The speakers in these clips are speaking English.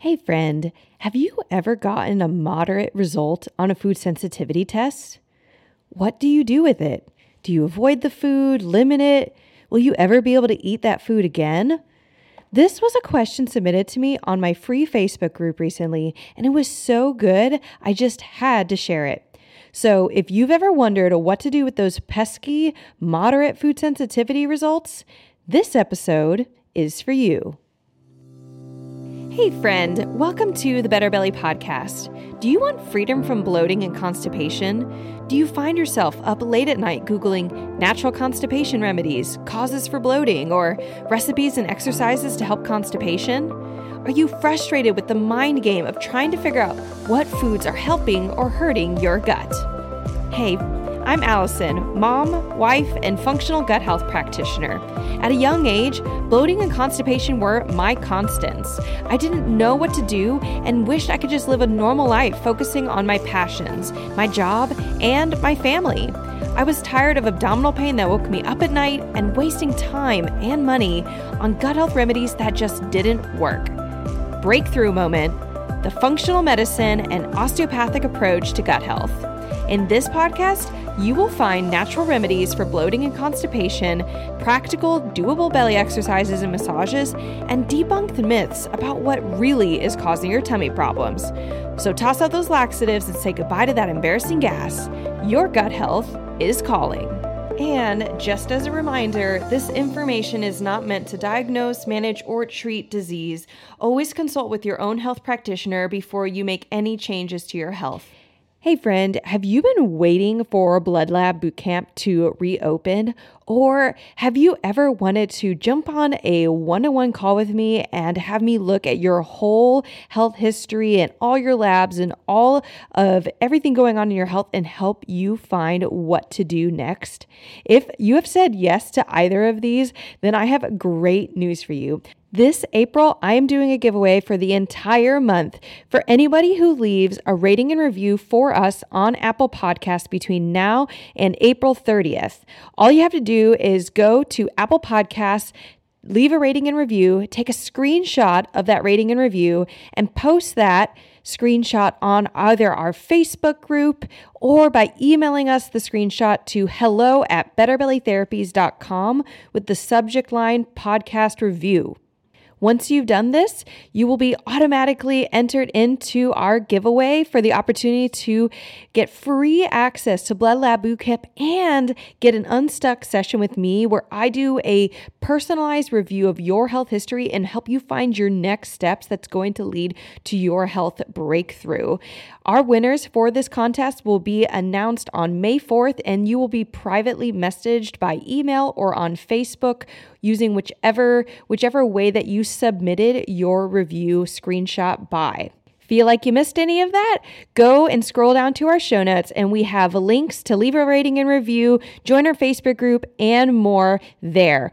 Hey, friend, have you ever gotten a moderate result on a food sensitivity test? What do you do with it? Do you avoid the food, limit it? Will you ever be able to eat that food again? This was a question submitted to me on my free Facebook group recently, and it was so good, I just had to share it. So, if you've ever wondered what to do with those pesky, moderate food sensitivity results, this episode is for you. Hey, friend, welcome to the Better Belly Podcast. Do you want freedom from bloating and constipation? Do you find yourself up late at night Googling natural constipation remedies, causes for bloating, or recipes and exercises to help constipation? Are you frustrated with the mind game of trying to figure out what foods are helping or hurting your gut? Hey, I'm Allison, mom, wife, and functional gut health practitioner. At a young age, bloating and constipation were my constants. I didn't know what to do and wished I could just live a normal life focusing on my passions, my job, and my family. I was tired of abdominal pain that woke me up at night and wasting time and money on gut health remedies that just didn't work. Breakthrough moment the functional medicine and osteopathic approach to gut health. In this podcast, you will find natural remedies for bloating and constipation, practical, doable belly exercises and massages, and debunk the myths about what really is causing your tummy problems. So toss out those laxatives and say goodbye to that embarrassing gas. Your gut health is calling. And just as a reminder, this information is not meant to diagnose, manage, or treat disease. Always consult with your own health practitioner before you make any changes to your health. Hey, friend, have you been waiting for Blood Lab Bootcamp to reopen? Or have you ever wanted to jump on a one on one call with me and have me look at your whole health history and all your labs and all of everything going on in your health and help you find what to do next? If you have said yes to either of these, then I have great news for you. This April, I am doing a giveaway for the entire month for anybody who leaves a rating and review for us on Apple Podcasts between now and April 30th. All you have to do is go to Apple Podcasts, leave a rating and review, take a screenshot of that rating and review, and post that screenshot on either our Facebook group or by emailing us the screenshot to hello at betterbellytherapies.com with the subject line podcast review. Once you've done this, you will be automatically entered into our giveaway for the opportunity to get free access to Blood Lab Bootcamp and get an unstuck session with me where I do a personalized review of your health history and help you find your next steps that's going to lead to your health breakthrough. Our winners for this contest will be announced on May 4th, and you will be privately messaged by email or on Facebook using whichever whichever way that you submitted your review screenshot by. Feel like you missed any of that? Go and scroll down to our show notes, and we have links to leave a rating and review, join our Facebook group, and more there.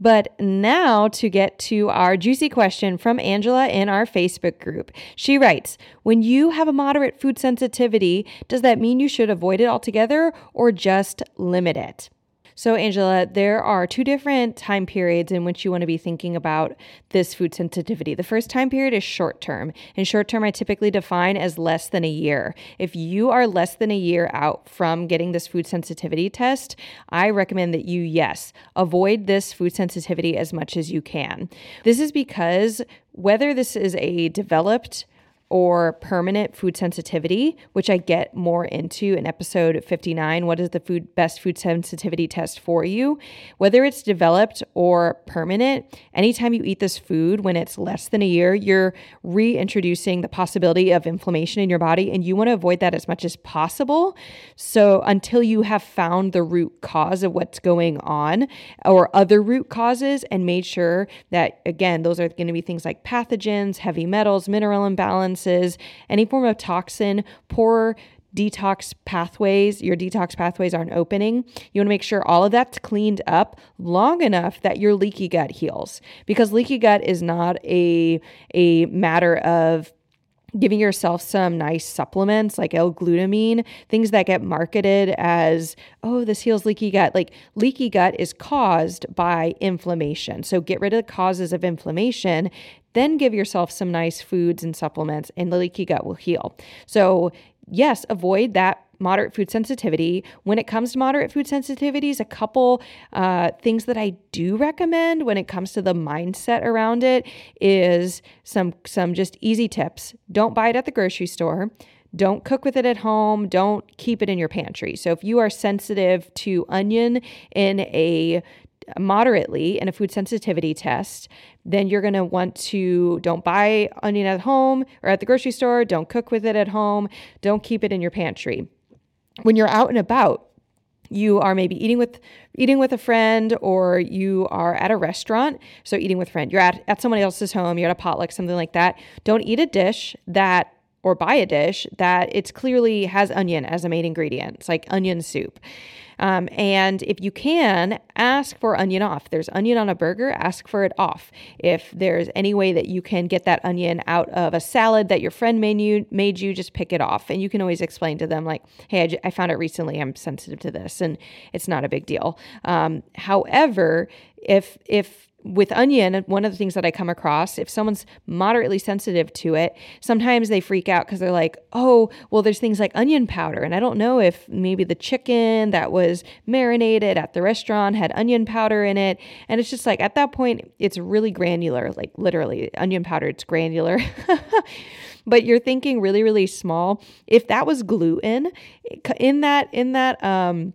But now to get to our juicy question from Angela in our Facebook group. She writes When you have a moderate food sensitivity, does that mean you should avoid it altogether or just limit it? So, Angela, there are two different time periods in which you want to be thinking about this food sensitivity. The first time period is short term, and short term I typically define as less than a year. If you are less than a year out from getting this food sensitivity test, I recommend that you, yes, avoid this food sensitivity as much as you can. This is because whether this is a developed or permanent food sensitivity, which I get more into in episode 59. What is the food best food sensitivity test for you? Whether it's developed or permanent, anytime you eat this food when it's less than a year, you're reintroducing the possibility of inflammation in your body, and you want to avoid that as much as possible. So until you have found the root cause of what's going on or other root causes and made sure that again, those are going to be things like pathogens, heavy metals, mineral imbalance substances, any form of toxin, poor detox pathways, your detox pathways aren't opening. You want to make sure all of that's cleaned up long enough that your leaky gut heals. Because leaky gut is not a a matter of giving yourself some nice supplements like L-glutamine, things that get marketed as, oh, this heals leaky gut. Like leaky gut is caused by inflammation. So get rid of the causes of inflammation then give yourself some nice foods and supplements, and the leaky gut will heal. So, yes, avoid that moderate food sensitivity. When it comes to moderate food sensitivities, a couple uh, things that I do recommend when it comes to the mindset around it is some some just easy tips. Don't buy it at the grocery store. Don't cook with it at home. Don't keep it in your pantry. So if you are sensitive to onion in a moderately in a food sensitivity test, then you're going to want to don't buy onion at home or at the grocery store, don't cook with it at home, don't keep it in your pantry. When you're out and about, you are maybe eating with eating with a friend or you are at a restaurant so eating with friend. You're at, at somebody else's home you're at a potluck something like that. Don't eat a dish that or buy a dish that it's clearly has onion as a main ingredient it's like onion soup um, and if you can, ask for onion off. There's onion on a burger, ask for it off. If there's any way that you can get that onion out of a salad that your friend made you, made you just pick it off. And you can always explain to them, like, hey, I, j- I found it recently. I'm sensitive to this, and it's not a big deal. Um, however, if if with onion, one of the things that I come across, if someone's moderately sensitive to it, sometimes they freak out because they're like, oh, well, there's things like onion powder. And I don't know if maybe the chicken that was marinated at the restaurant had onion powder in it. And it's just like at that point, it's really granular, like literally onion powder, it's granular. but you're thinking really, really small. If that was gluten in that, in that, um,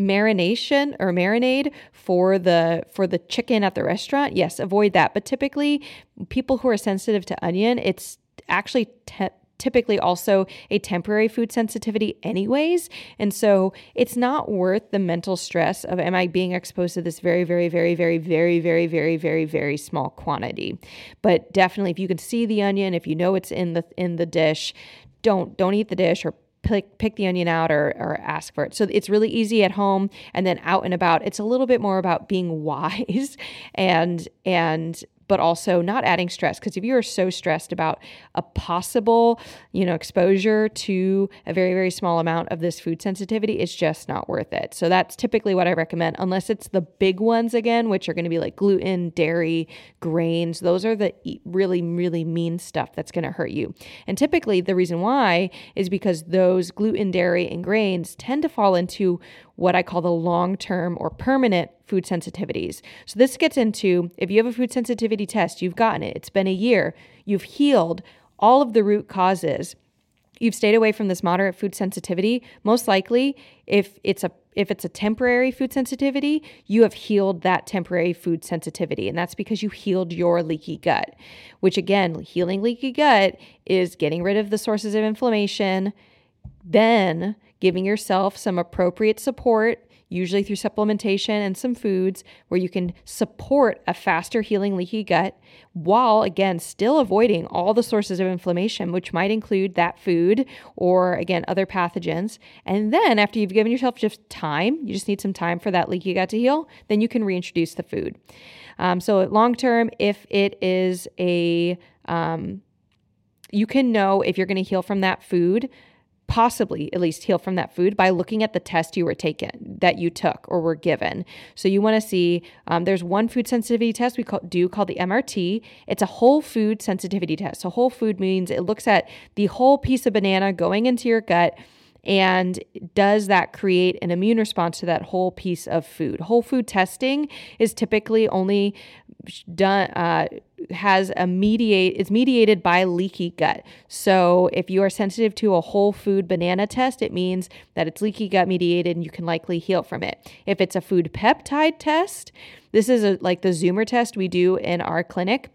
marination or marinade for the for the chicken at the restaurant. Yes avoid that. But typically people who are sensitive to onion it's actually te- typically also a temporary food sensitivity anyways. And so it's not worth the mental stress of am i being exposed to this very very very very very very very very very small quantity? But definitely if you can see the onion if you know it's in the in the dish don't don't eat the dish or pick, pick the onion out or, or ask for it. So it's really easy at home and then out and about. It's a little bit more about being wise and and but also not adding stress. Because if you are so stressed about a possible, you know, exposure to a very, very small amount of this food sensitivity, it's just not worth it. So that's typically what I recommend, unless it's the big ones again, which are going to be like gluten, dairy, grains. Those are the really, really mean stuff that's going to hurt you. And typically, the reason why is because those gluten, dairy, and grains tend to fall into what I call the long term or permanent food sensitivities. So, this gets into if you have a food sensitivity test, you've gotten it, it's been a year, you've healed all of the root causes. You've stayed away from this moderate food sensitivity. Most likely, if it's a if it's a temporary food sensitivity, you have healed that temporary food sensitivity. And that's because you healed your leaky gut, which again, healing leaky gut is getting rid of the sources of inflammation, then giving yourself some appropriate support, usually through supplementation and some foods, where you can support a faster healing leaky gut while, again, still avoiding all the sources of inflammation, which might include that food or, again, other pathogens. And then, after you've given yourself just time, you just need some time for that leaky gut to heal, then you can reintroduce the food. Um, so, long term, if it is a um, you can know if you're going to heal from that food possibly at least heal from that food by looking at the test you were taken that you took or were given. So you want to see um, there's one food sensitivity test we call, do called the mrt it's a whole food sensitivity test. So whole food means it looks at the whole piece of banana going into your gut and does that create an immune response to that whole piece of food. Whole food testing is typically only done uh, has a mediate it's mediated by leaky gut. So if you are sensitive to a whole food banana test, it means that it's leaky gut mediated and you can likely heal from it. If it's a food peptide test, this is a, like the Zoomer test we do in our clinic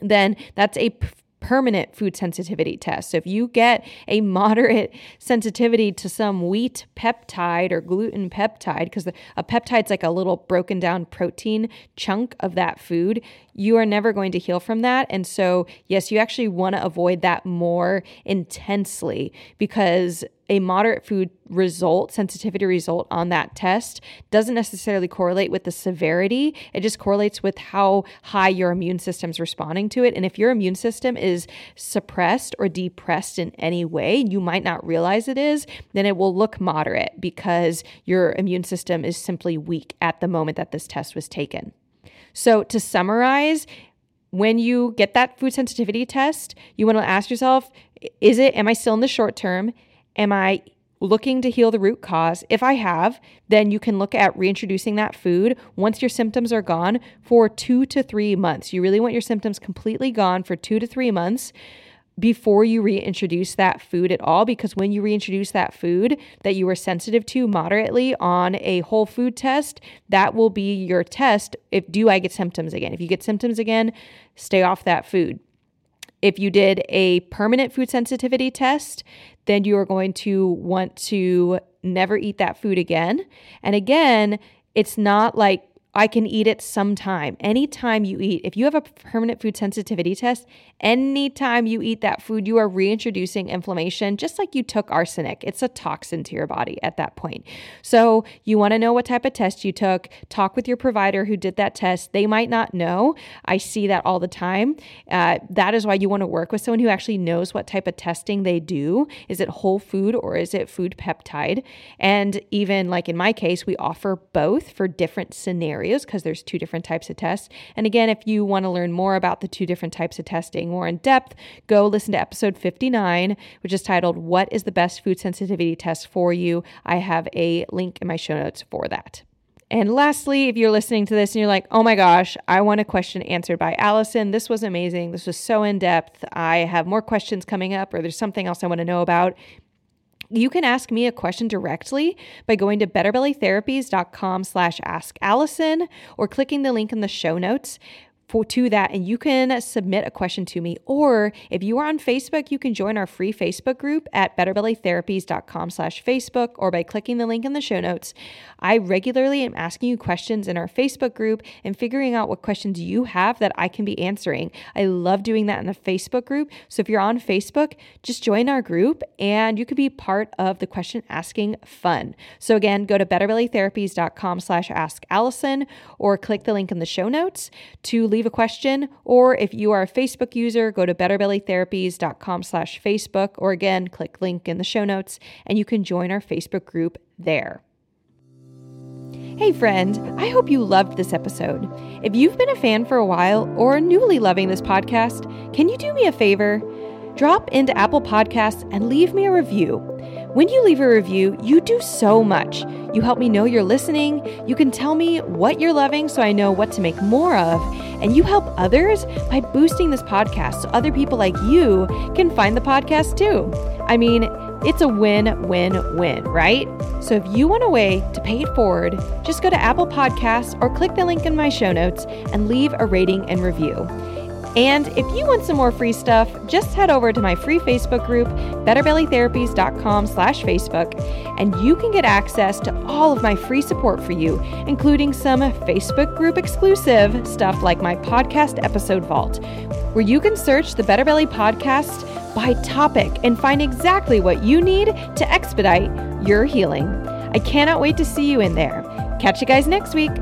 then that's a permanent food sensitivity test. So if you get a moderate sensitivity to some wheat peptide or gluten peptide, because a peptide's like a little broken down protein chunk of that food, you are never going to heal from that. And so, yes, you actually want to avoid that more intensely because a moderate food result, sensitivity result on that test doesn't necessarily correlate with the severity. It just correlates with how high your immune system's responding to it. And if your immune system is suppressed or depressed in any way, you might not realize it is, then it will look moderate because your immune system is simply weak at the moment that this test was taken. So, to summarize, when you get that food sensitivity test, you want to ask yourself, is it, am I still in the short term? Am I looking to heal the root cause. If I have, then you can look at reintroducing that food once your symptoms are gone for two to three months. You really want your symptoms completely gone for two to three months before you reintroduce that food at all because when you reintroduce that food that you were sensitive to moderately on a whole food test that will be your test if do I get symptoms again if you get symptoms again stay off that food if you did a permanent food sensitivity test, then you are going to want to never eat that food again. And again, it's not like I can eat it sometime. Anytime you eat, if you have a permanent food sensitivity test, anytime you eat that food, you are reintroducing inflammation, just like you took arsenic. It's a toxin to your body at that point. So, you want to know what type of test you took. Talk with your provider who did that test. They might not know. I see that all the time. Uh, that is why you want to work with someone who actually knows what type of testing they do. Is it whole food or is it food peptide? And even like in my case, we offer both for different scenarios because there's two different types of tests. And again, if you want to learn more about the two different types of testing more in depth, go listen to episode 59, which is titled What is the best food sensitivity test for you? I have a link in my show notes for that. And lastly, if you're listening to this and you're like, oh my gosh, I want a question answered by Allison. This was amazing. This was so in depth. I have more questions coming up, or there's something else I want to know about. You can ask me a question directly by going to betterbellytherapies.com slash ask Allison or clicking the link in the show notes for, to that and you can submit a question to me. Or if you are on facebook you can join our free facebook group at betterbellytherapies.com slash facebook or by clicking the link in the show notes. I regularly am asking you questions in our facebook group and figuring out what questions you have that i can be answering. I love doing that in the facebook group. So if you're on facebook just join our group and you could be part of the question asking fun. So again go to betterbellytherapies.com slash ask allison or click the link in the show notes to leave leave a question, or if you are a Facebook user, go to betterbellytherapies.com slash Facebook, or again, click link in the show notes, and you can join our Facebook group there. Hey, friend, I hope you loved this episode. If you've been a fan for a while or newly loving this podcast, can you do me a favor? Drop into Apple Podcasts and leave me a review. When you leave a review, you do so much. You help me know you're listening. You can tell me what you're loving so I know what to make more of. And you help others by boosting this podcast so other people like you can find the podcast too. I mean, it's a win win win, right? So if you want a way to pay it forward, just go to Apple Podcasts or click the link in my show notes and leave a rating and review. And if you want some more free stuff, just head over to my free Facebook group, betterbellytherapies.com slash Facebook, and you can get access to all of my free support for you, including some Facebook group exclusive stuff like my podcast episode vault, where you can search the Better Belly podcast by topic and find exactly what you need to expedite your healing. I cannot wait to see you in there. Catch you guys next week.